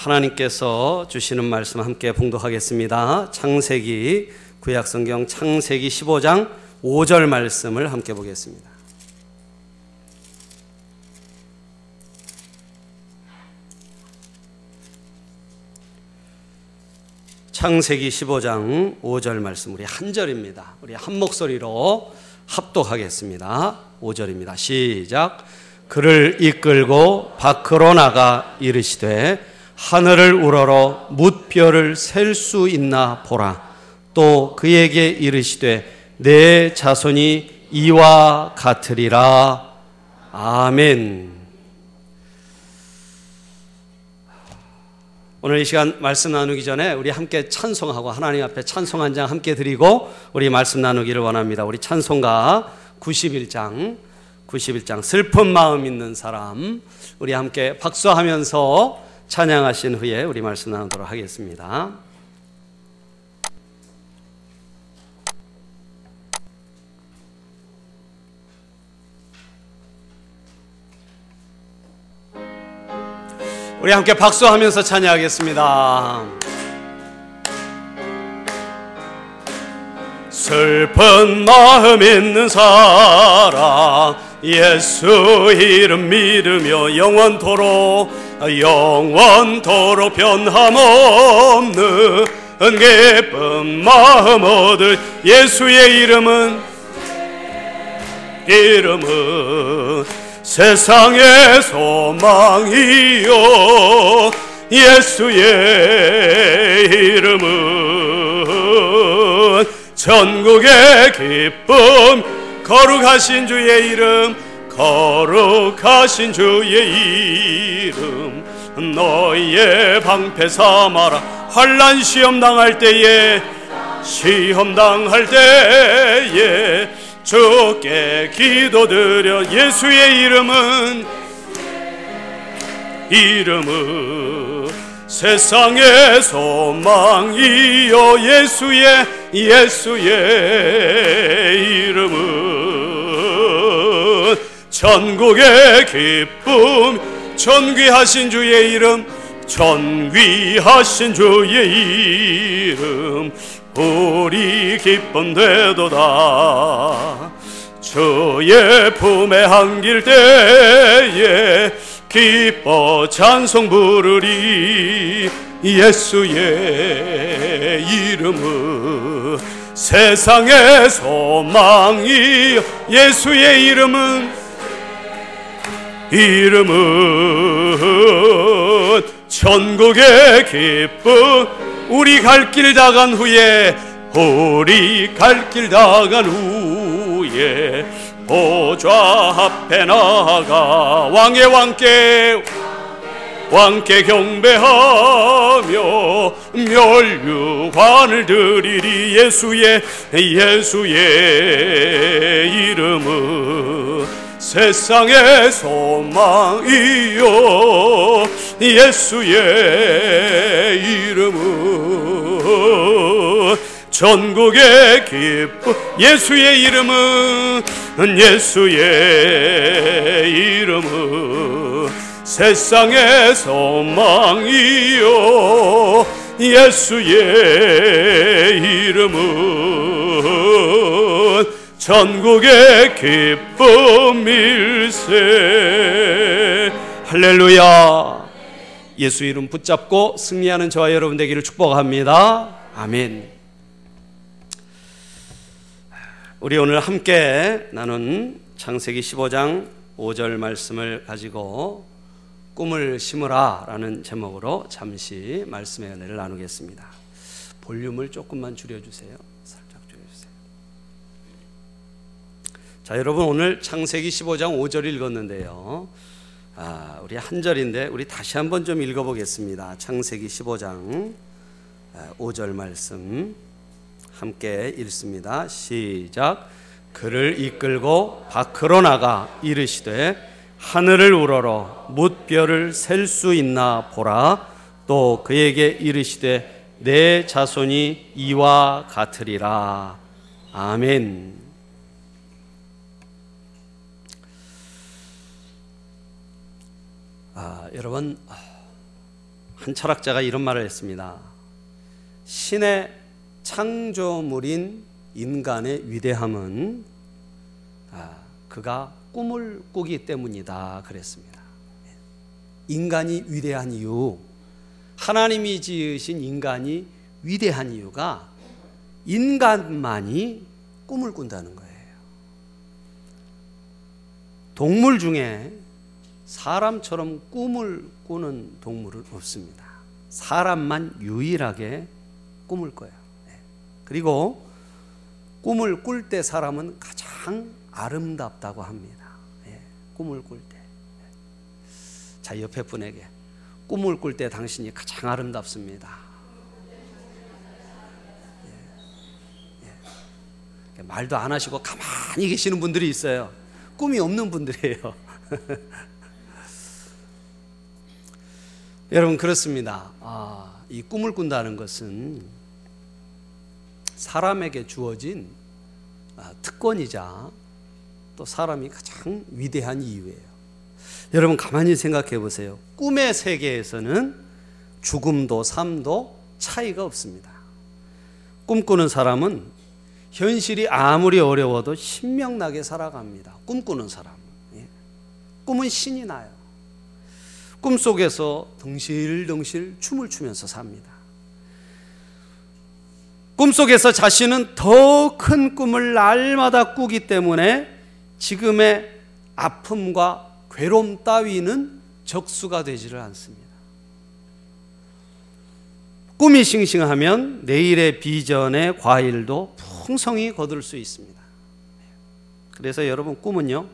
하나님께서 주시는 말씀 함께 봉독하겠습니다. 창세기 구약 성경 창세기 15장 5절 말씀을 함께 보겠습니다. 창세기 15장 5절 말씀 우리 한 절입니다. 우리 한 목소리로 합독하겠습니다. 5절입니다. 시작. 그를 이끌고 밖으로 나가 이르시되 하늘을 우러러 뭇별을 셀 수 있나 보라. 또 그에게 이르시되 내 자손이 이와 같으리라. 아멘. 오늘 이 시간 말씀 나누기 전에 우리 함께 찬송하고 하나님 앞에 찬송 한 장 함께 드리고 우리 말씀 나누기를 원합니다. 우리 찬송가 91장 91장 슬픈 마음 있는 사람 우리 함께 박수하면서 찬양하신 후에 우리 말씀 나누도록 하겠습니다. 우리 함께 박수하면서 찬양하겠습니다. 슬픈 마음 있는 사람 예수 이름 믿으며 영원토록 영원토록 변함없는 기쁜 마음 얻을 예수의 이름은 이름은 세상의 소망이요. 예수의 이름은 전국의 기쁨 거룩하신 주의 이름 거룩하신 주의 이름 너희의 방패 삼아라. 환란 시험 당할 때에 시험 당할 때에 주께 기도드려 예수의 이름은 이름은 세상의 소망이요. 예수의 예수의 이름은 천국의 기쁨 전귀하신 주의 이름 전귀하신 주의 이름 우리 기쁨 되도다. 주의 품에 안길 때에 기뻐 찬송 부르리. 예수의 이름은 세상의 소망이 예수의 이름은 이름은 천국의 기쁨. 우리 갈 길 다간 후에 우리 갈 길 다간 후에 보좌 앞에 나가 왕의 왕께 왕께 경배하며 멸류관을 드리리. 예수의 예수의 이름은 세상의 소망이요. 예수의 이름은 전국의 기쁨 예수의 이름은 예수의 이름은 세상의 소망이요. 예수의 이름은 전국의 기쁨일세. 할렐루야. 예수 이름 붙잡고 승리하는 저와 여러분 되기를 축복합니다. 아멘. 우리 오늘 함께 나눈 창세기 15장 5절 말씀을 가지고 꿈을 심으라 라는 제목으로 잠시 말씀의 은혜를 나누겠습니다. 볼륨을 조금만 줄여주세요 자, 여러분 오늘 창세기 15장 5절 읽었는데요. 아, 우리 한 절인데 우리 다시 한번 좀 읽어 보겠습니다. 창세기 15장 5절 말씀 함께 읽습니다. 시작. 그를 이끌고 밖으로 나가 이르시되 하늘을 우러러 뭇별을 셀 수 있나 보라. 또 그에게 이르시되 내 자손이 이와 같으리라. 아멘. 아, 여러분 한 철학자가 이런 말을 했습니다. 신의 창조물인 인간의 위대함은 아, 그가 꿈을 꾸기 때문이다 그랬습니다. 인간이 위대한 이유, 하나님이 지으신 인간이 위대한 이유가 인간만이 꿈을 꾼다는 거예요. 동물 중에 사람처럼 꿈을 꾸는 동물은 없습니다. 사람만 유일하게 꿈을 꿔요. 네. 그리고 꿈을 꿀 때 사람은 가장 아름답다고 합니다. 예, 꿈을 꿀 때. 자, 옆에 분에게 꿈을 꿀 때 당신이 가장 아름답습니다. 예, 예. 말도 안 하시고 가만히 계시는 분들이 있어요. 꿈이 없는 분들이에요. 여러분 그렇습니다. 아, 이 꿈을 꾼다는 것은 사람에게 주어진 아, 특권이자 또 사람이 가장 위대한 이유예요. 여러분 가만히 생각해 보세요. 꿈의 세계에서는 죽음도 삶도 차이가 없습니다. 꿈꾸는 사람은 현실이 아무리 어려워도 신명나게 살아갑니다. 꿈꾸는 사람은. 예. 꿈은 신이 나요. 꿈속에서 덩실덩실 춤을 추면서 삽니다. 꿈속에서 자신은 더 큰 꿈을 날마다 꾸기 때문에 지금의 아픔과 괴로움 따위는 적수가 되지를 않습니다. 꿈이 싱싱하면 내일의 비전의 과일도 풍성히 거둘 수 있습니다. 그래서 여러분 꿈은요,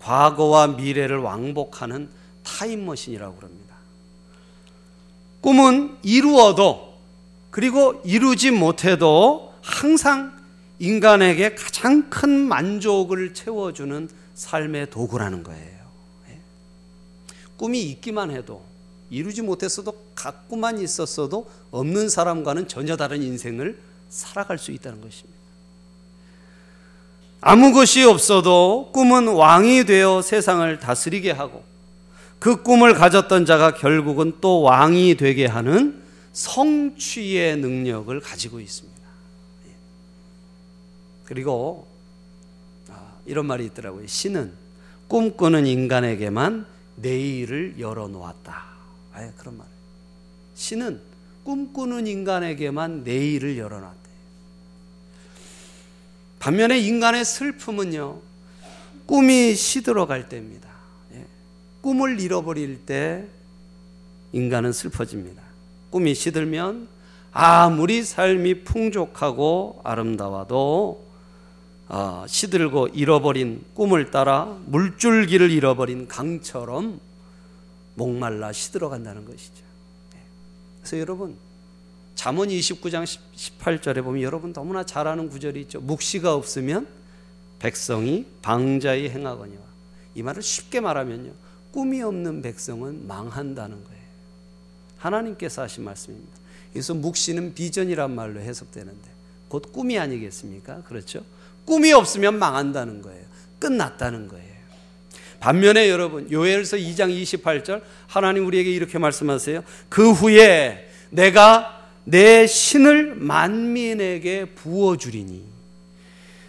과거와 미래를 왕복하는 타임머신이라고 그럽니다. 꿈은 이루어도 그리고 이루지 못해도 항상 인간에게 가장 큰 만족을 채워주는 삶의 도구라는 거예요. 예. 꿈이 있기만 해도 이루지 못했어도 갖고만 있었어도 없는 사람과는 전혀 다른 인생을 살아갈 수 있다는 것입니다. 아무 것이 없어도 꿈은 왕이 되어 세상을 다스리게 하고 그 꿈을 가졌던 자가 결국은 또 왕이 되게 하는 성취의 능력을 가지고 있습니다. 예. 그리고 아, 이런 말이 있더라고요. 신은 꿈꾸는 인간에게만 내일을 열어놓았다. 아 그런 말. 신은 꿈꾸는 인간에게만 내일을 열어놨대. 반면에 인간의 슬픔은요, 꿈이 시들어갈 때입니다. 예. 꿈을 잃어버릴 때 인간은 슬퍼집니다. 꿈이 시들면 아무리 삶이 풍족하고 아름다워도 어, 시들고 잃어버린 꿈을 따라 물줄기를 잃어버린 강처럼 목말라 시들어간다는 것이죠. 네. 그래서 여러분 잠언 29장 18절에 보면 여러분 너무나 잘 아는 구절이 있죠. 묵시가 없으면 백성이 방자히 행하거니와 이 말을 쉽게 말하면요. 꿈이 없는 백성은 망한다는 거예요. 하나님께서 하신 말씀입니다. 그래서 묵시는 비전이란 말로 해석되는데 곧 꿈이 아니겠습니까? 그렇죠? 꿈이 없으면 망한다는 거예요. 끝났다는 거예요. 반면에 여러분 요엘서 2장 28절 하나님 우리에게 이렇게 말씀하세요. 그 후에 내가 내 신을 만민에게 부어 주리니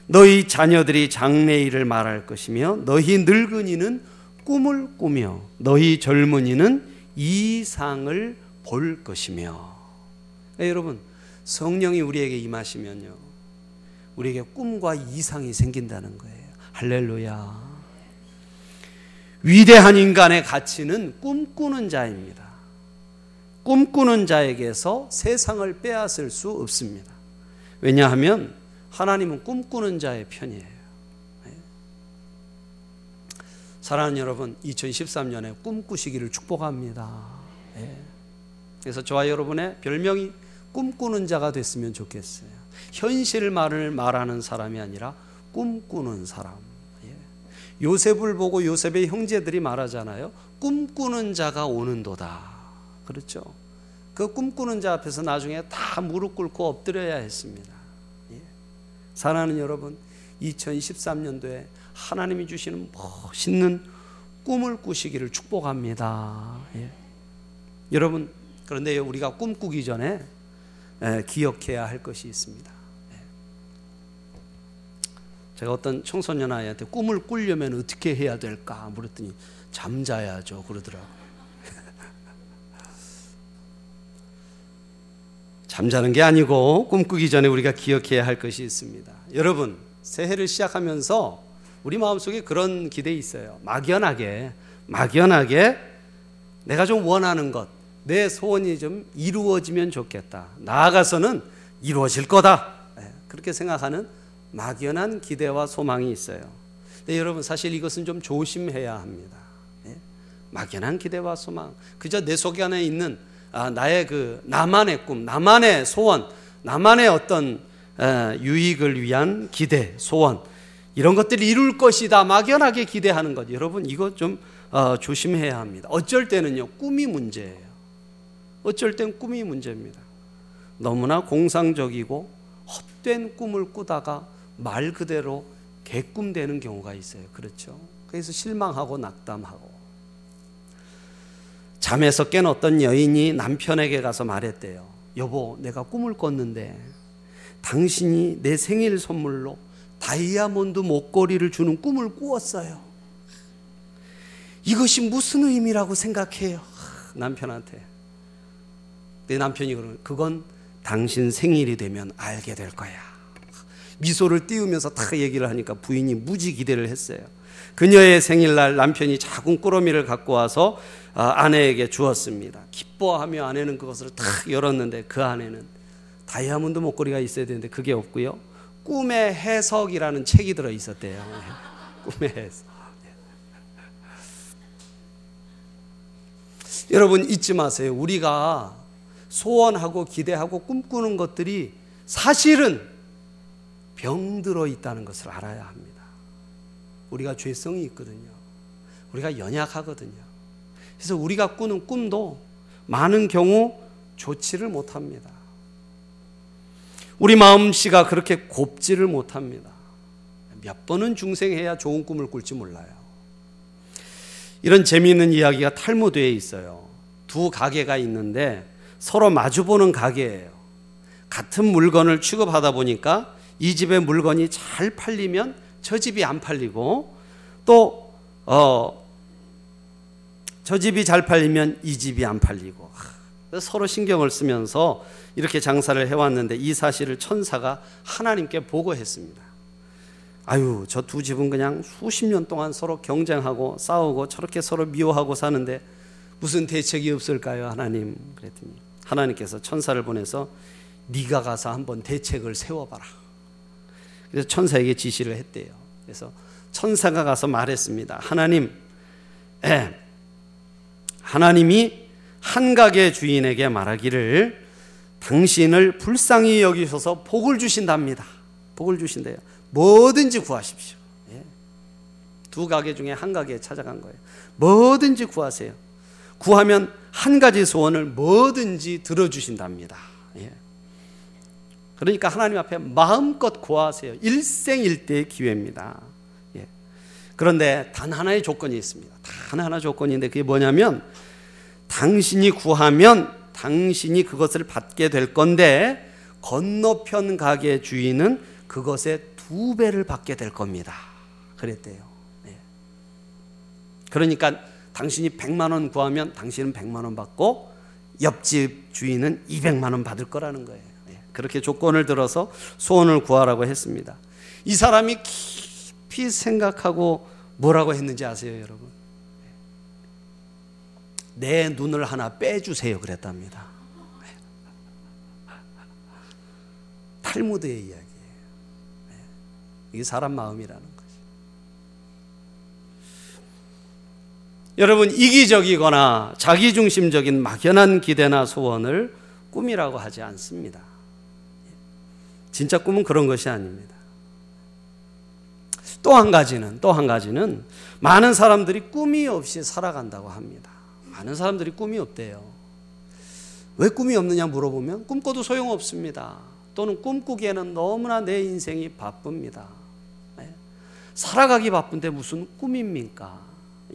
너희 자녀들이 장래일을 말할 것이며 너희 늙은이는 꿈을 꾸며 너희 젊은이는 이상을 볼 것이며. 네, 여러분 성령이 우리에게 임하시면요 우리에게 꿈과 이상이 생긴다는 거예요. 할렐루야. 위대한 인간의 가치는 꿈꾸는 자입니다. 꿈꾸는 자에게서 세상을 빼앗을 수 없습니다. 왜냐하면 하나님은 꿈꾸는 자의 편이에요 사랑하는 여러분, 2013년에 꿈꾸시기를 축복합니다. 예. 그래서 저와 여러분의 별명이 꿈꾸는 자가 됐으면 좋겠어요. 현실 말을 말하는 사람이 아니라 꿈꾸는 사람. 예. 요셉을 보고 요셉의 형제들이 말하잖아요. 꿈꾸는 자가 오는도다. 그렇죠? 그 꿈꾸는 자 앞에서 나중에 다 무릎 꿇고 엎드려야 했습니다. 예. 사랑하는 여러분, 2013년도에 하나님이 주시는 멋있는 꿈을 꾸시기를 축복합니다. 예. 여러분 그런데 우리가 꿈꾸기 전에 예, 기억해야 할 것이 있습니다. 예. 제가 어떤 청소년 아이한테 꿈을 꾸려면 어떻게 해야 될까 물었더니 잠자야죠 그러더라고. 잠자는 게 아니고 꿈꾸기 전에 우리가 기억해야 할 것이 있습니다. 여러분 새해를 시작하면서 우리 마음속에 그런 기대 있어요. 막연하게 막연하게 내가 좀 원하는 것, 내 소원이 좀 이루어지면 좋겠다. 나아가서는 이루어질 거다. 예, 그렇게 생각하는 막연한 기대와 소망이 있어요. 근데 여러분 사실 이것은 좀 조심해야 합니다. 예, 막연한 기대와 소망, 그저 내 속 안에 있는 아, 나의 그 나만의 꿈, 나만의 소원, 나만의 어떤 유익을 위한 기대, 소원 이런 것들을 이룰 것이다 막연하게 기대하는 것 여러분 이거 좀 어, 조심해야 합니다. 어쩔 때는요 꿈이 문제예요. 어쩔 땐 꿈이 문제입니다. 너무나 공상적이고 헛된 꿈을 꾸다가 말 그대로 개꿈 되는 경우가 있어요. 그렇죠? 그래서 실망하고 낙담하고 잠에서 깬 어떤 여인이 남편에게 가서 말했대요. 여보, 내가 꿈을 꿨는데 당신이 내 생일 선물로 다이아몬드 목걸이를 주는 꿈을 꾸었어요. 이것이 무슨 의미라고 생각해요? 남편한테. 내 남편이 그러면 그건 당신 생일이 되면 알게 될 거야. 미소를 띄우면서 다 얘기를 하니까 부인이 무지 기대를 했어요. 그녀의 생일날 남편이 작은 꾸러미를 갖고 와서 아, 아내에게 주었습니다. 기뻐하며 아내는 그것을 탁 열었는데 그 안에는 다이아몬드 목걸이가 있어야 되는데 그게 없고요. 꿈의 해석이라는 책이 들어 있었대요. 꿈의 해석. 여러분 잊지 마세요. 우리가 소원하고 기대하고 꿈꾸는 것들이 사실은 병들어 있다는 것을 알아야 합니다. 우리가 죄성이 있거든요. 우리가 연약하거든요. 그래서 우리가 꾸는 꿈도 많은 경우 좋지를 못 합니다. 우리 마음씨가 그렇게 곱지를 못합니다. 몇 번은 중생해야 좋은 꿈을 꿀지 몰라요. 이런 재미있는 이야기가 탈무드에 있어요. 두 가게가 있는데 서로 마주보는 가게예요. 같은 물건을 취급하다 보니까 이 집의 물건이 잘 팔리면 저 집이 안 팔리고 또, 어, 저 집이 잘 팔리면 이 집이 안 팔리고 서로 신경을 쓰면서 이렇게 장사를 해왔는데 이 사실을 천사가 하나님께 보고했습니다. 아유, 저 두 집은 그냥 수십 년 동안 서로 경쟁하고 싸우고 저렇게 서로 미워하고 사는데 무슨 대책이 없을까요, 하나님? 그랬더니 하나님께서 천사를 보내서 네가 가서 한번 대책을 세워봐라. 그래서 천사에게 지시를 했대요. 그래서 천사가 가서 말했습니다. 하나님, 에, 하나님이 한 가게 주인에게 말하기를 당신을 불쌍히 여기셔서 복을 주신답니다. 복을 주신대요. 뭐든지 구하십시오. 예. 두 가게 중에 한 가게에 찾아간 거예요. 뭐든지 구하세요. 구하면 한 가지 소원을 뭐든지 들어주신답니다. 예. 그러니까 하나님 앞에 마음껏 구하세요. 일생일대의 기회입니다. 예. 그런데 단 하나의 조건이 있습니다. 단 하나 조건인데 그게 뭐냐면 당신이 구하면 당신이 그것을 받게 될 건데 건너편 가게 주인은 그것의 두 배를 받게 될 겁니다. 그랬대요. 네. 그러니까 당신이 100만 원 구하면 당신은 100만 원 받고 옆집 주인은 200만 원 받을 거라는 거예요. 네. 그렇게 조건을 들어서 소원을 구하라고 했습니다. 이 사람이 깊이 생각하고 뭐라고 했는지 아세요, 여러분? 내 눈을 하나 빼주세요 그랬답니다. 탈무드의 이야기예요. 네. 이게 사람 마음이라는 것이. 여러분 이기적이거나 자기중심적인 막연한 기대나 소원을 꿈이라고 하지 않습니다. 진짜 꿈은 그런 것이 아닙니다. 또 한 가지는 또 한 가지는 많은 사람들이 꿈이 없이 살아간다고 합니다. 많은 사람들이 꿈이 없대요. 왜 꿈이 없느냐 물어보면 꿈꿔도 소용없습니다. 또는 꿈꾸기에는 너무나 내 인생이 바쁩니다. 네? 살아가기 바쁜데 무슨 꿈입니까?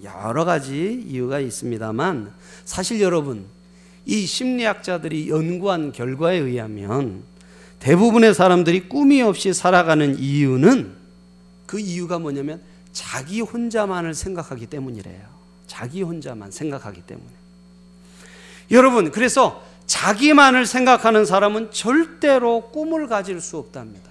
여러 가지 이유가 있습니다만 사실 여러분 이 심리학자들이 연구한 결과에 의하면 대부분의 사람들이 꿈이 없이 살아가는 이유는 그 이유가 뭐냐면 자기 혼자만을 생각하기 때문이래요. 자기 혼자만 생각하기 때문에. 여러분, 그래서 자기만을 생각하는 사람은 절대로 꿈을 가질 수 없답니다.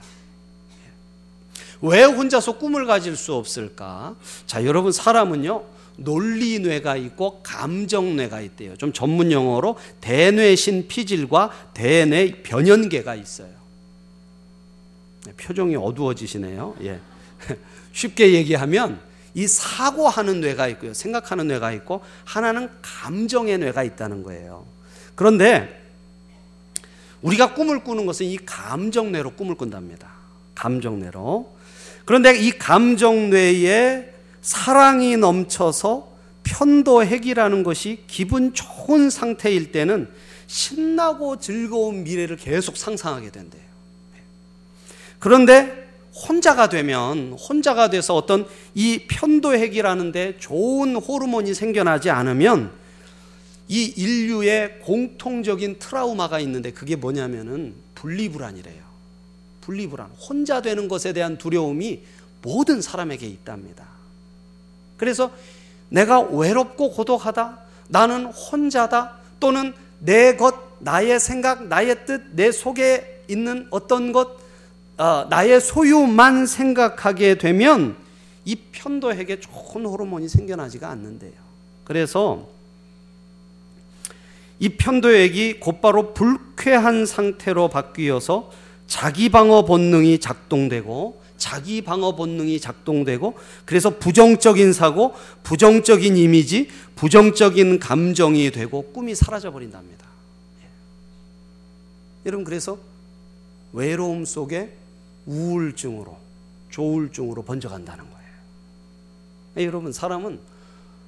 왜 혼자서 꿈을 가질 수 없을까? 자, 여러분, 사람은요, 논리뇌가 있고 감정뇌가 있대요. 좀 전문 용어로 대뇌신 피질과 대뇌 변연계가 있어요. 네, 표정이 어두워지시네요. 예. 쉽게 얘기하면 이 사고하는 뇌가 있고요. 생각하는 뇌가 있고 하나는 감정의 뇌가 있다는 거예요. 그런데 우리가 꿈을 꾸는 것은 이 감정뇌로 꿈을 꾼답니다. 감정뇌로. 그런데 이 감정뇌에 사랑이 넘쳐서 편도핵이라는 것이 기분 좋은 상태일 때는 신나고 즐거운 미래를 계속 상상하게 된대요. 그런데 혼자가 되면 혼자가 돼서 어떤 이 편도핵이라는데 좋은 호르몬이 생겨나지 않으면 이 인류의 공통적인 트라우마가 있는데 그게 뭐냐면은 분리불안이래요. 분리불안. 혼자 되는 것에 대한 두려움이 모든 사람에게 있답니다. 그래서 내가 외롭고 고독하다. 나는 혼자다. 또는 내 것, 나의 생각, 나의 뜻, 내 속에 있는 어떤 것, 어, 나의 소유만 생각하게 되면 이 편도에게 좋은 호르몬이 생겨나지가 않는데요. 그래서 이 편도액이 곧바로 불쾌한 상태로 바뀌어서 자기 방어 본능이 작동되고 자기 방어 본능이 작동되고 그래서 부정적인 사고, 부정적인 이미지, 부정적인 감정이 되고 꿈이 사라져 버린답니다. 예. 여러분 그래서 외로움 속에 우울증으로 조울증으로 번져간다는 거예요. 예, 여러분 사람은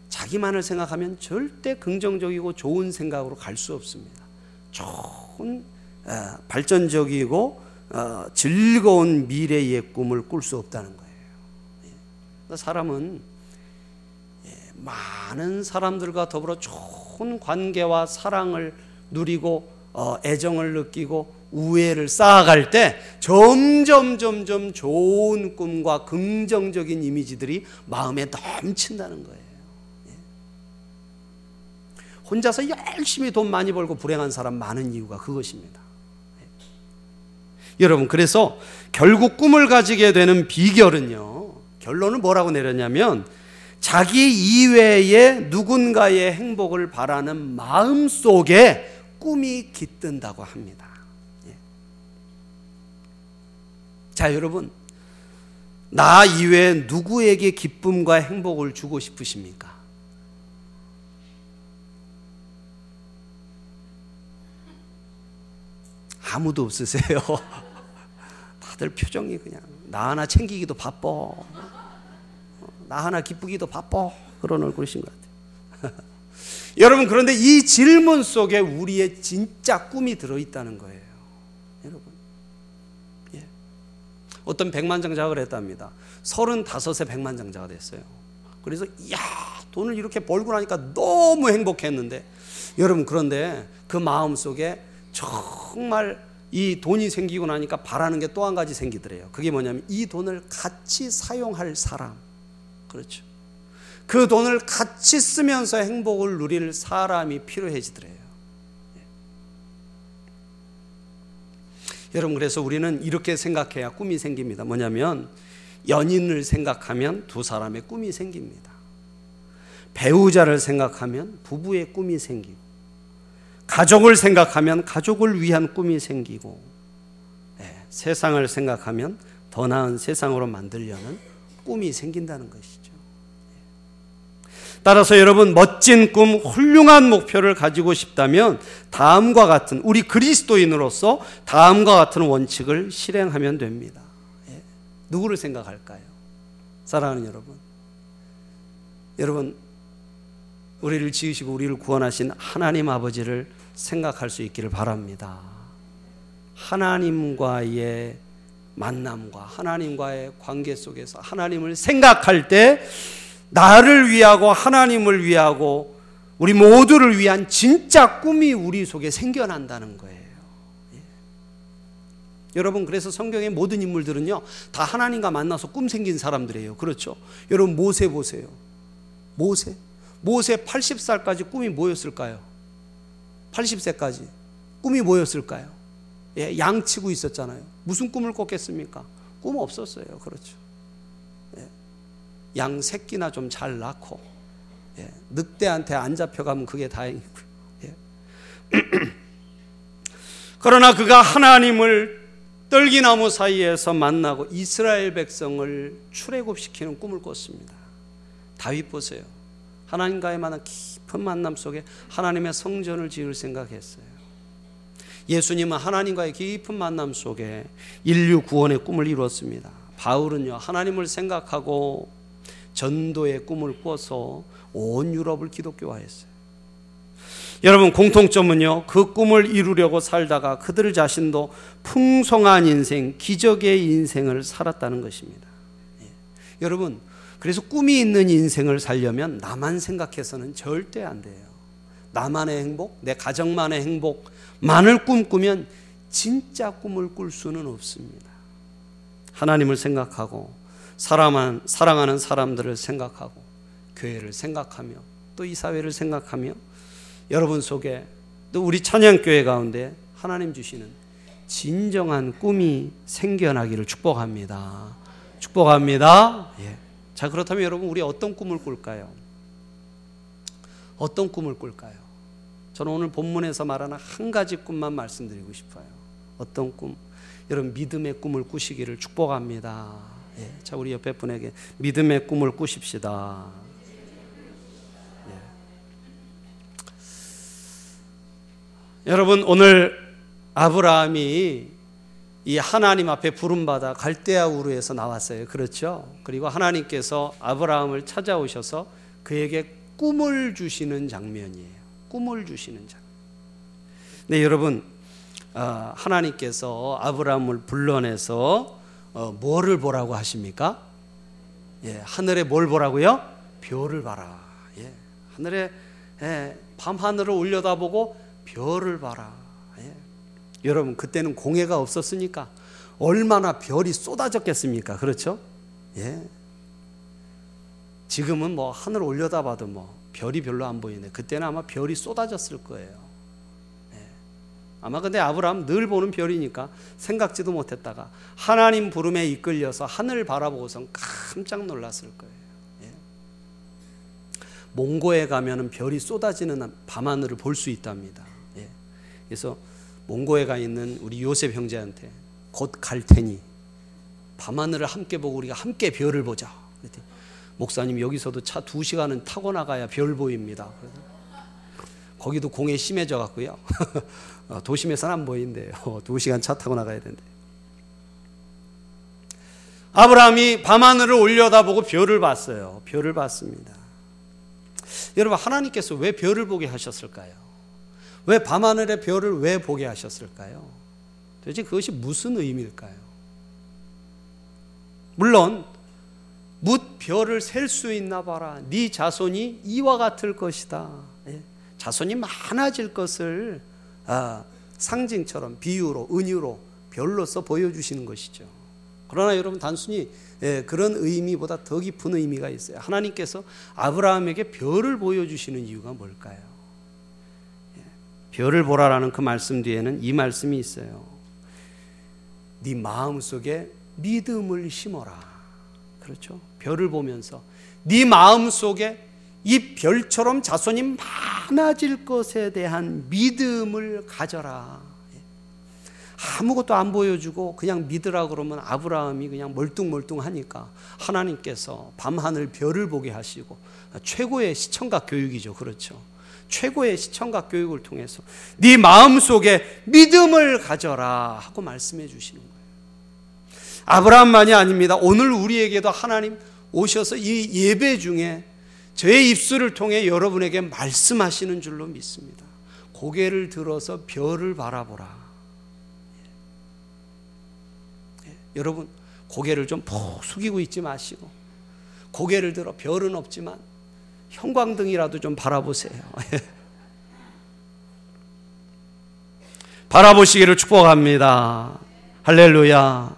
자기만을 생각하면 절대 긍정적이고 좋은 생각으로 갈 수 없습니다. 좋은 어, 발전적이고 어, 즐거운 미래의 꿈을 꿀 수 없다는 거예요. 예. 사람은 예, 많은 사람들과 더불어 좋은 관계와 사랑을 누리고 어, 애정을 느끼고 우애를 쌓아갈 때 점점 점점 좋은 꿈과 긍정적인 이미지들이 마음에 넘친다는 거예요. 예. 혼자서 열심히 돈 많이 벌고 불행한 사람 많은 이유가 그것입니다. 여러분, 그래서 결국 꿈을 가지게 되는 비결은요, 결론은 뭐라고 내렸냐면, 자기 이외에 누군가의 행복을 바라는 마음 속에 꿈이 깃든다고 합니다. 예. 자, 여러분, 나 이외에 누구에게 기쁨과 행복을 주고 싶으십니까? 아무도 없으세요. 다들 표정이 그냥 나 하나 챙기기도 바빠. 나 하나 기쁘기도 바빠. 그런 얼굴이신 것 같아요. 여러분 그런데 이 질문 속에 우리의 진짜 꿈이 들어 있다는 거예요. 여러분. 예. 어떤 백만장자가 했답니다. 35세 백만장자가 됐어요. 그래서 야 돈을 이렇게 벌고 나니까 너무 행복했는데 여러분 그런데 그 마음 속에 정말 이 돈이 생기고 나니까 바라는 게 또 한 가지 생기더래요. 그게 뭐냐면 이 돈을 같이 사용할 사람. 그렇죠. 그 돈을 같이 쓰면서 행복을 누릴 사람이 필요해지더래요. 예. 여러분, 그래서 우리는 이렇게 생각해야 꿈이 생깁니다. 뭐냐면, 연인을 생각하면 두 사람의 꿈이 생깁니다. 배우자를 생각하면 부부의 꿈이 생기고, 가족을 생각하면 가족을 위한 꿈이 생기고 네, 세상을 생각하면 더 나은 세상으로 만들려는 꿈이 생긴다는 것이죠. 예. 따라서 여러분 멋진 꿈, 훌륭한 목표를 가지고 싶다면 다음과 같은 우리 그리스도인으로서 다음과 같은 원칙을 실행하면 됩니다. 예. 누구를 생각할까요? 사랑하는 여러분. 여러분 우리를 지으시고 우리를 구원하신 하나님 아버지를 생각할 수 있기를 바랍니다. 하나님과의 만남과 하나님과의 관계 속에서 하나님을 생각할 때 나를 위하고 하나님을 위하고 우리 모두를 위한 진짜 꿈이 우리 속에 생겨난다는 거예요. 예. 여러분 그래서 성경의 모든 인물들은요 다 하나님과 만나서 꿈 생긴 사람들이에요. 그렇죠? 여러분 모세 보세요. 모세 모세 80살까지 꿈이 뭐였을까요? 80세까지 꿈이 뭐였을까요? 예, 양 치고 있었잖아요. 무슨 꿈을 꿨겠습니까? 꿈 없었어요. 그렇죠. 예, 양 새끼나 좀 잘 낳고 예, 늑대한테 안 잡혀가면 그게 다행이고요. 예. 그러나 그가 하나님을 떨기나무 사이에서 만나고 이스라엘 백성을 출애굽시키는 꿈을 꿨습니다. 다윗 보세요. 하나님과의 만남 깊은 만남 속에 하나님의 성전을 지을 생각했어요. 예수님은 하나님과의 깊은 만남 속에 인류 구원의 꿈을 이루었습니다. 바울은요, 하나님을 생각하고 전도의 꿈을 꿔서 온 유럽을 기독교화했어요. 여러분 공통점은요. 그 꿈을 이루려고 살다가 그들 자신도 풍성한 인생, 기적의 인생을 살았다는 것입니다. 예. 여러분 그래서 꿈이 있는 인생을 살려면 나만 생각해서는 절대 안 돼요. 나만의 행복, 내 가정만의 행복만을 꿈꾸면 진짜 꿈을 꿀 수는 없습니다. 하나님을 생각하고 사랑하는, 사랑하는 사람들을 생각하고 교회를 생각하며 또 이 사회를 생각하며 여러분 속에 또 우리 찬양교회 가운데 하나님 주시는 진정한 꿈이 생겨나기를 축복합니다. 축복합니다. 예. 자, 그렇다면 여러분, 우리 어떤 꿈을 꿀까요? 어떤 꿈을 꿀까요? 저는 오늘 본문에서 말하는 한 가지 꿈만 말씀드리고 싶어요. 어떤 꿈? 여러분, 믿음의 꿈을 꾸시기를 축복합니다. 예. 자, 우리 옆에 분에게 믿음의 꿈을 꾸십시다. 예. 여러분, 오늘 아브라함이 이 하나님 앞에 부름받아 갈대아 우르에서 나왔어요. 그렇죠? 그리고 하나님께서 아브라함을 찾아오셔서 그에게 꿈을 주시는 장면이에요. 꿈을 주시는 장면. 네, 여러분, 어, 하나님께서 아브라함을 불러내서 어, 뭐를 보라고 하십니까? 예, 하늘에 뭘 보라고요? 별을 봐라. 예, 하늘에 예, 밤 하늘을 올려다보고 별을 봐라. 여러분 그때는 공해가 없었으니까 얼마나 별이 쏟아졌겠습니까? 그렇죠? 예. 지금은 뭐 하늘 올려다 봐도 뭐 별이 별로 안 보이네. 그때는 아마 별이 쏟아졌을 거예요. 예. 아마 근데 아브라함 늘 보는 별이니까 생각지도 못했다가 하나님 부름에 이끌려서 하늘 바라보고선 깜짝 놀랐을 거예요. 예. 몽고에 가면은 별이 쏟아지는 밤하늘을 볼 수 있답니다. 예. 그래서 몽고에 가 있는 우리 요셉 형제한테 곧 갈 테니 밤하늘을 함께 보고 우리가 함께 별을 보자. 그랬더니 목사님 여기서도 차 두 시간은 타고 나가야 별 보입니다. 거기도 공해 심해져 갖고요. 어, 도심에서는 안 보인대요. 두 시간 차 타고 나가야 된대. 아브라함이 밤하늘을 올려다보고 별을 봤어요. 별을 봤습니다. 여러분 하나님께서 왜 별을 보게 하셨을까요? 왜 밤하늘의 별을 왜 보게 하셨을까요? 도대체 그것이 무슨 의미일까요? 물론 묻 별을 셀 수 있나 봐라. 네 자손이 이와 같을 것이다. 예. 자손이 많아질 것을 아, 상징처럼 비유로 은유로 별로서 보여주시는 것이죠. 그러나 여러분 단순히 예, 그런 의미보다 더 깊은 의미가 있어요. 하나님께서 아브라함에게 별을 보여주시는 이유가 뭘까요? 별을 보라라는 그 말씀 뒤에는 이 말씀이 있어요. 네 마음 속에 믿음을 심어라. 그렇죠? 별을 보면서 네 마음 속에 이 별처럼 자손이 많아질 것에 대한 믿음을 가져라. 아무것도 안 보여주고 그냥 믿으라 그러면 아브라함이 그냥 멀뚱멀뚱하니까 하나님께서 밤하늘 별을 보게 하시고 최고의 시청각 교육이죠. 그렇죠. 최고의 시청각 교육을 통해서 네 마음속에 믿음을 가져라 하고 말씀해 주시는 거예요. 아브라함만이 아닙니다. 오늘 우리에게도 하나님 오셔서 이 예배 중에 저의 입술을 통해 여러분에게 말씀하시는 줄로 믿습니다. 고개를 들어서 별을 바라보라. 예. 여러분 고개를 좀 푹 숙이고 있지 마시고 고개를 들어 별은 없지만 형광등이라도 좀 바라보세요. 바라보시기를 축복합니다. 할렐루야.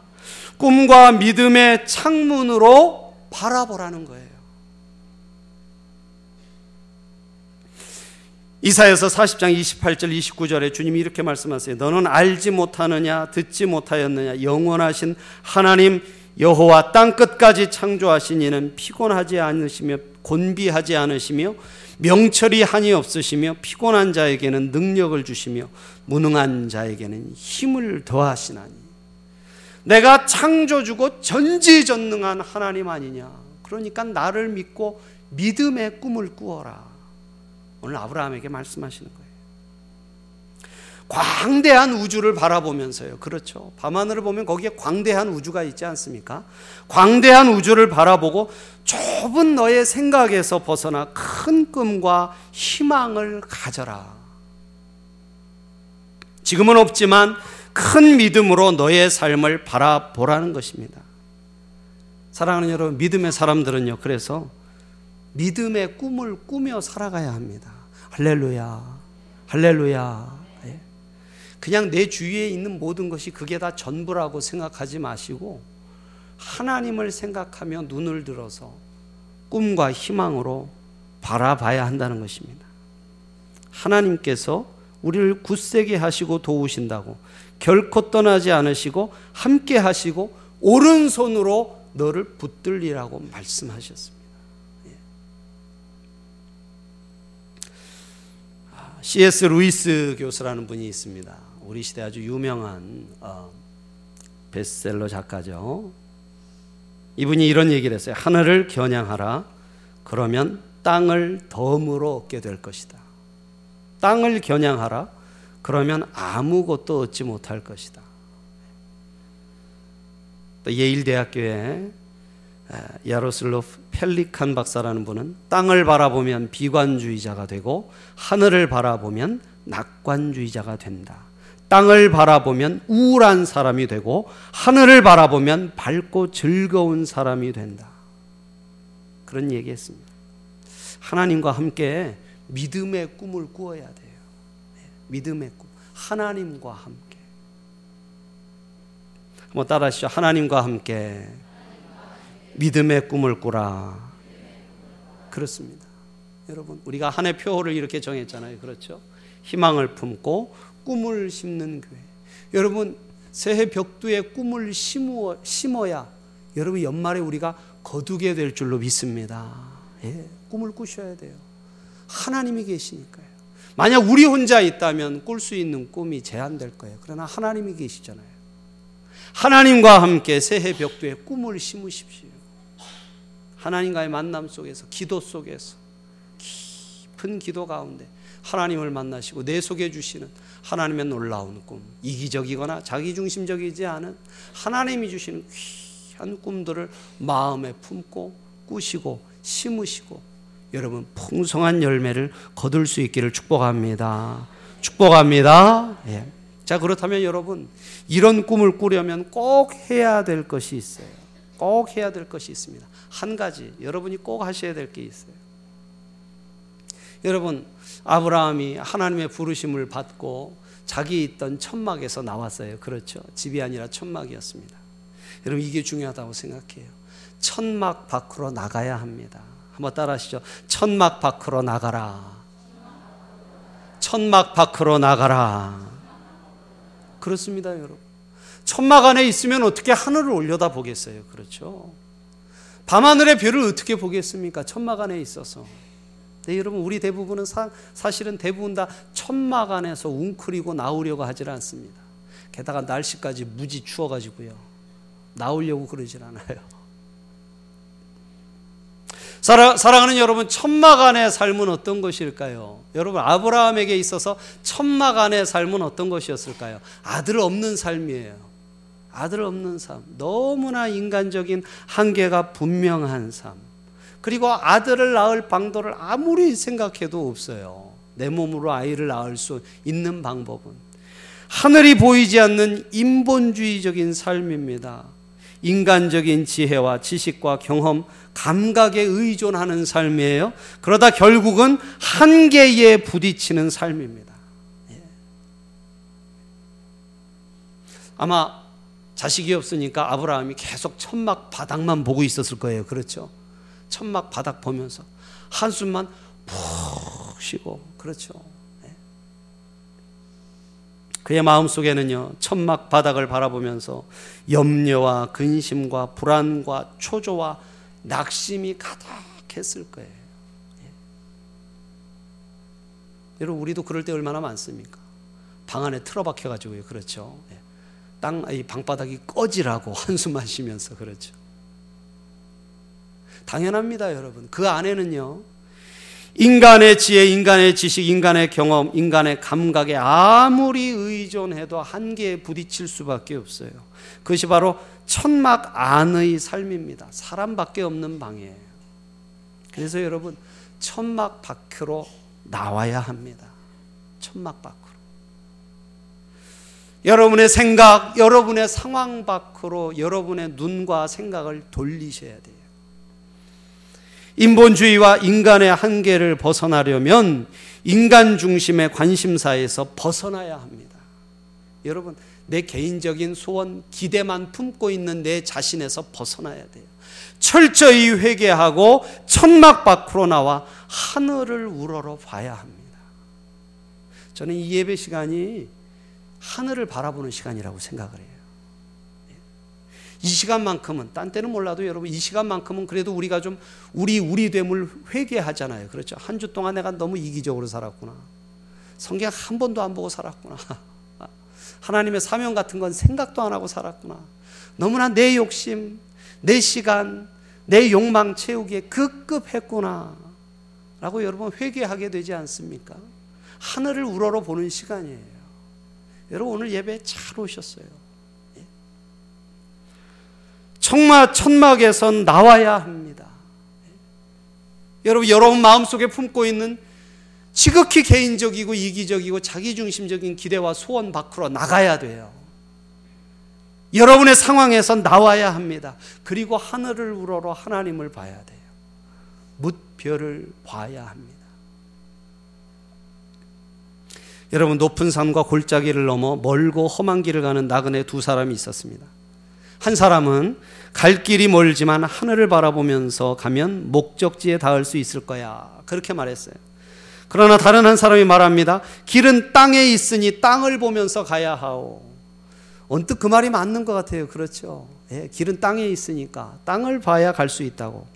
꿈과 믿음의 창문으로 바라보라는 거예요. 이사에서 40장 28절 29절에 주님이 이렇게 말씀하세요. 너는 알지 못하느냐 듣지 못하였느냐 영원하신 하나님 여호와 땅 끝까지 창조하신 이는 피곤하지 않으시며 곤비하지 않으시며 명철이 한이 없으시며 피곤한 자에게는 능력을 주시며 무능한 자에게는 힘을 더하시나니. 내가 창조주고 전지전능한 하나님 아니냐. 그러니까 나를 믿고 믿음의 꿈을 꾸어라 오늘 아브라함에게 말씀하시는 거예요. 광대한 우주를 바라보면서요. 그렇죠. 밤하늘을 보면 거기에 광대한 우주가 있지 않습니까? 광대한 우주를 바라보고 좁은 너의 생각에서 벗어나 큰 꿈과 희망을 가져라. 지금은 없지만 큰 믿음으로 너의 삶을 바라보라는 것입니다. 사랑하는 여러분, 믿음의 사람들은요, 그래서 믿음의 꿈을 꾸며 살아가야 합니다. 할렐루야. 할렐루야. 예. 그냥 내 주위에 있는 모든 것이 그게 다 전부라고 생각하지 마시고 하나님을 생각하며 눈을 들어서 꿈과 희망으로 바라봐야 한다는 것입니다. 하나님께서 우리를 굳세게 하시고 도우신다고 결코 떠나지 않으시고 함께 하시고 오른손으로 너를 붙들리라고 말씀하셨습니다. C.S. 루이스 교수라는 분이 있습니다. 우리 시대 아주 유명한 어, 베스트셀러 작가죠. 이분이 이런 얘기를 했어요. 하늘을 겨냥하라. 그러면 땅을 덤으로 얻게 될 것이다. 땅을 겨냥하라. 그러면 아무것도 얻지 못할 것이다. 또 예일대학교에 야로슬로프 펠리칸 박사라는 분은 땅을 바라보면 비관주의자가 되고 하늘을 바라보면 낙관주의자가 된다. 땅을 바라보면 우울한 사람이 되고 하늘을 바라보면 밝고 즐거운 사람이 된다. 그런 얘기했습니다. 하나님과 함께 믿음의 꿈을 꾸어야 돼요. 네, 믿음의 꿈. 하나님과 함께. 한번 따라하시죠. 하나님과 함께 믿음의 꿈을 꾸라. 그렇습니다. 여러분, 우리가 한 해 표를 이렇게 정했잖아요. 그렇죠? 희망을 품고 꿈을 심는 교회. 여러분, 새해 벽두에 꿈을 심어, 심어야 여러분 연말에 우리가 거두게 될 줄로 믿습니다. 예, 꿈을 꾸셔야 돼요. 하나님이 계시니까요. 만약 우리 혼자 있다면 꿀 수 있는 꿈이 제한될 거예요. 그러나 하나님이 계시잖아요. 하나님과 함께 새해 벽두에 꿈을 심으십시오. 하나님과의 만남 속에서 기도 속에서 깊은 기도 가운데 하나님을 만나시고 내 속에 주시는 하나님의 놀라운 꿈 이기적이거나 자기중심적이지 않은 하나님이 주시는 귀한 꿈들을 마음에 품고 꾸시고 심으시고 여러분 풍성한 열매를 거둘 수 있기를 축복합니다. 축복합니다. 예. 자 그렇다면 여러분 이런 꿈을 꾸려면 꼭 해야 될 것이 있어요. 꼭 해야 될 것이 있습니다. 한 가지 여러분이 꼭 하셔야 될 게 있어요. 여러분 아브라함이 하나님의 부르심을 받고 자기 있던 천막에서 나왔어요. 그렇죠? 집이 아니라 천막이었습니다. 여러분 이게 중요하다고 생각해요. 천막 밖으로 나가야 합니다. 한번 따라하시죠. 천막 밖으로 나가라. 천막 밖으로 나가라. 그렇습니다, 여러분. 천막 안에 있으면 어떻게 하늘을 올려다 보겠어요? 그렇죠? 밤하늘의 별을 어떻게 보겠습니까? 천막 안에 있어서. 네, 여러분 우리 대부분은 사, 사실은 대부분 다 천막 안에서 웅크리고 나오려고 하질 않습니다. 게다가 날씨까지 무지 추워가지고요. 나오려고 그러질 않아요. 사랑, 사랑하는 여러분, 천막 안의 삶은 어떤 것일까요? 여러분, 아브라함에게 있어서 천막 안의 삶은 어떤 것이었을까요? 아들 없는 삶이에요. 아들 없는 삶, 너무나 인간적인 한계가 분명한 삶. 그리고 아들을 낳을 방도를 아무리 생각해도 없어요. 내 몸으로 아이를 낳을 수 있는 방법은 하늘이 보이지 않는 인본주의적인 삶입니다. 인간적인 지혜와 지식과 경험, 감각에 의존하는 삶이에요. 그러다 결국은 한계에 부딪히는 삶입니다. 예. 아마 자식이 없으니까 아브라함이 계속 천막 바닥만 보고 있었을 거예요. 그렇죠? 천막 바닥 보면서 한숨만 푹 쉬고 그렇죠. 예. 그의 마음속에는요. 천막 바닥을 바라보면서 염려와 근심과 불안과 초조와 낙심이 가득했을 거예요. 예. 여러분 우리도 그럴 때 얼마나 많습니까? 방 안에 틀어박혀 가지고요. 그렇죠. 예. 땅, 이 방바닥이 꺼지라고 한숨만 쉬면서 그렇죠. 당연합니다, 여러분. 그 안에는요, 인간의 지혜, 인간의 지식, 인간의 경험, 인간의 감각에 아무리 의존해도 한계에 부딪힐 수밖에 없어요. 그것이 바로 천막 안의 삶입니다. 사람밖에 없는 방이에요. 그래서 여러분, 천막 밖으로 나와야 합니다. 천막 밖으로. 여러분의 생각, 여러분의 상황 밖으로 여러분의 눈과 생각을 돌리셔야 돼요. 인본주의와 인간의 한계를 벗어나려면 인간 중심의 관심사에서 벗어나야 합니다. 여러분, 내 개인적인 소원, 기대만 품고 있는 내 자신에서 벗어나야 돼요. 철저히 회개하고 천막 밖으로 나와 하늘을 우러러 봐야 합니다. 저는 이 예배 시간이 하늘을 바라보는 시간이라고 생각을 해요. 예. 이 시간만큼은 딴 때는 몰라도 여러분 이 시간만큼은 그래도 우리가 좀 우리 우리 됨을 회개하잖아요. 그렇죠? 한 주 동안 내가 너무 이기적으로 살았구나. 성경 한 번도 안 보고 살았구나. 하나님의 사명 같은 건 생각도 안 하고 살았구나. 너무나 내 욕심, 내 시간, 내 욕망 채우기에 급급했구나. 라고 여러분 회개하게 되지 않습니까? 하늘을 우러러 보는 시간이에요. 여러분 오늘 예배 잘 오셨어요. 예. 청마 천막에선 나와야 합니다. 예. 여러분 여러분 마음속에 품고 있는 지극히 개인적이고 이기적이고 자기중심적인 기대와 소원 밖으로 나가야 돼요. 여러분의 상황에서 나와야 합니다. 그리고 하늘을 우러러 하나님을 봐야 돼요. 묻별을 봐야 합니다. 여러분 높은 산과 골짜기를 넘어 멀고 험한 길을 가는 나그네 두 사람이 있었습니다. 한 사람은 갈 길이 멀지만 하늘을 바라보면서 가면 목적지에 닿을 수 있을 거야. 그렇게 말했어요. 그러나 다른 한 사람이 말합니다. 길은 땅에 있으니 땅을 보면서 가야 하오. 언뜻 그 말이 맞는 것 같아요. 그렇죠. 예, 길은 땅에 있으니까 땅을 봐야 갈 수 있다고.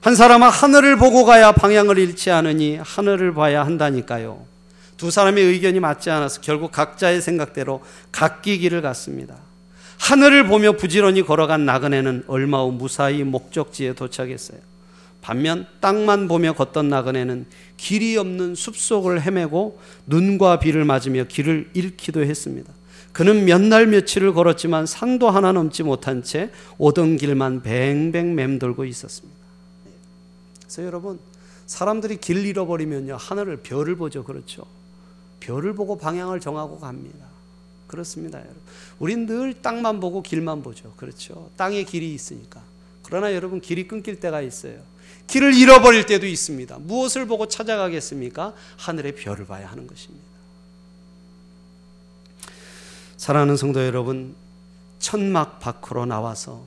한 사람은 하늘을 보고 가야 방향을 잃지 않으니 하늘을 봐야 한다니까요. 두 사람의 의견이 맞지 않아서 결국 각자의 생각대로 각기 길을 갔습니다. 하늘을 보며 부지런히 걸어간 나그네는 얼마 후 무사히 목적지에 도착했어요. 반면 땅만 보며 걷던 나그네는 길이 없는 숲속을 헤매고 눈과 비를 맞으며 길을 잃기도 했습니다. 그는 몇 날 며칠을 걸었지만 상도 하나 넘지 못한 채 오던 길만 뱅뱅 맴돌고 있었습니다. 그래서 여러분 사람들이 길 잃어버리면요 하늘을 별을 보죠 그렇죠 별을 보고 방향을 정하고 갑니다. 그렇습니다, 여러분. 우린 늘 땅만 보고 길만 보죠. 그렇죠. 땅에 길이 있으니까. 그러나 여러분 길이 끊길 때가 있어요. 길을 잃어버릴 때도 있습니다. 무엇을 보고 찾아가겠습니까? 하늘의 별을 봐야 하는 것입니다. 사랑하는 성도 여러분, 천막 밖으로 나와서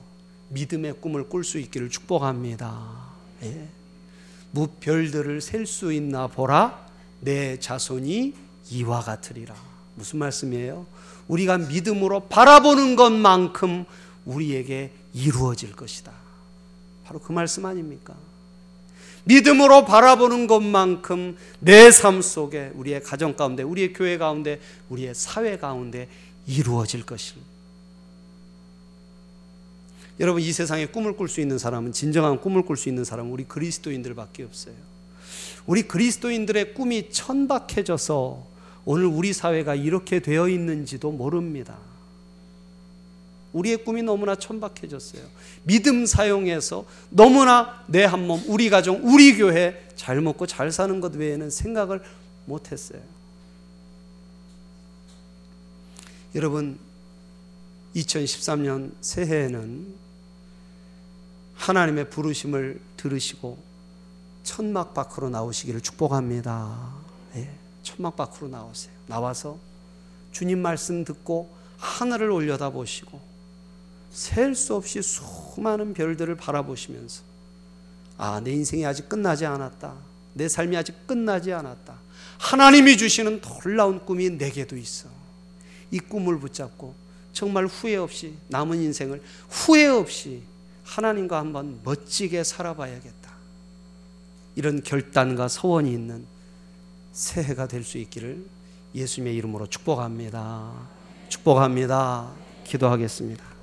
믿음의 꿈을 꿀 수 있기를 축복합니다. 예. 무별들을 셀 수 있나 보라 내 자손이 이와 같으리라. 무슨 말씀이에요? 우리가 믿음으로 바라보는 것만큼 우리에게 이루어질 것이다. 바로 그 말씀 아닙니까? 믿음으로 바라보는 것만큼 내 삶 속에 우리의 가정 가운데, 우리의 교회 가운데, 우리의 사회 가운데 이루어질 것을. 여러분 이 세상에 꿈을 꿀 수 있는 사람은 진정한 꿈을 꿀 수 있는 사람은 우리 그리스도인들밖에 없어요. 우리 그리스도인들의 꿈이 천박해져서 오늘 우리 사회가 이렇게 되어 있는지도 모릅니다. 우리의 꿈이 너무나 천박해졌어요. 믿음 사용해서 너무나 내 한 몸, 우리 가정, 우리 교회 잘 먹고 잘 사는 것 외에는 생각을 못 했어요. 여러분, 2013년 새해에는 하나님의 부르심을 들으시고 천막 밖으로 나오시기를 축복합니다. 예, 천막 밖으로 나오세요. 나와서 주님 말씀 듣고 하늘을 올려다 보시고 셀 수 없이 수많은 별들을 바라보시면서 아, 내 인생이 아직 끝나지 않았다. 내 삶이 아직 끝나지 않았다. 하나님이 주시는 놀라운 꿈이 내게도 있어. 이 꿈을 붙잡고 정말 후회 없이 남은 인생을 후회 없이 하나님과 한번 멋지게 살아봐야겠다. 이런 결단과 소원이 있는 새해가 될 수 있기를 예수님의 이름으로 축복합니다. 축복합니다. 기도하겠습니다.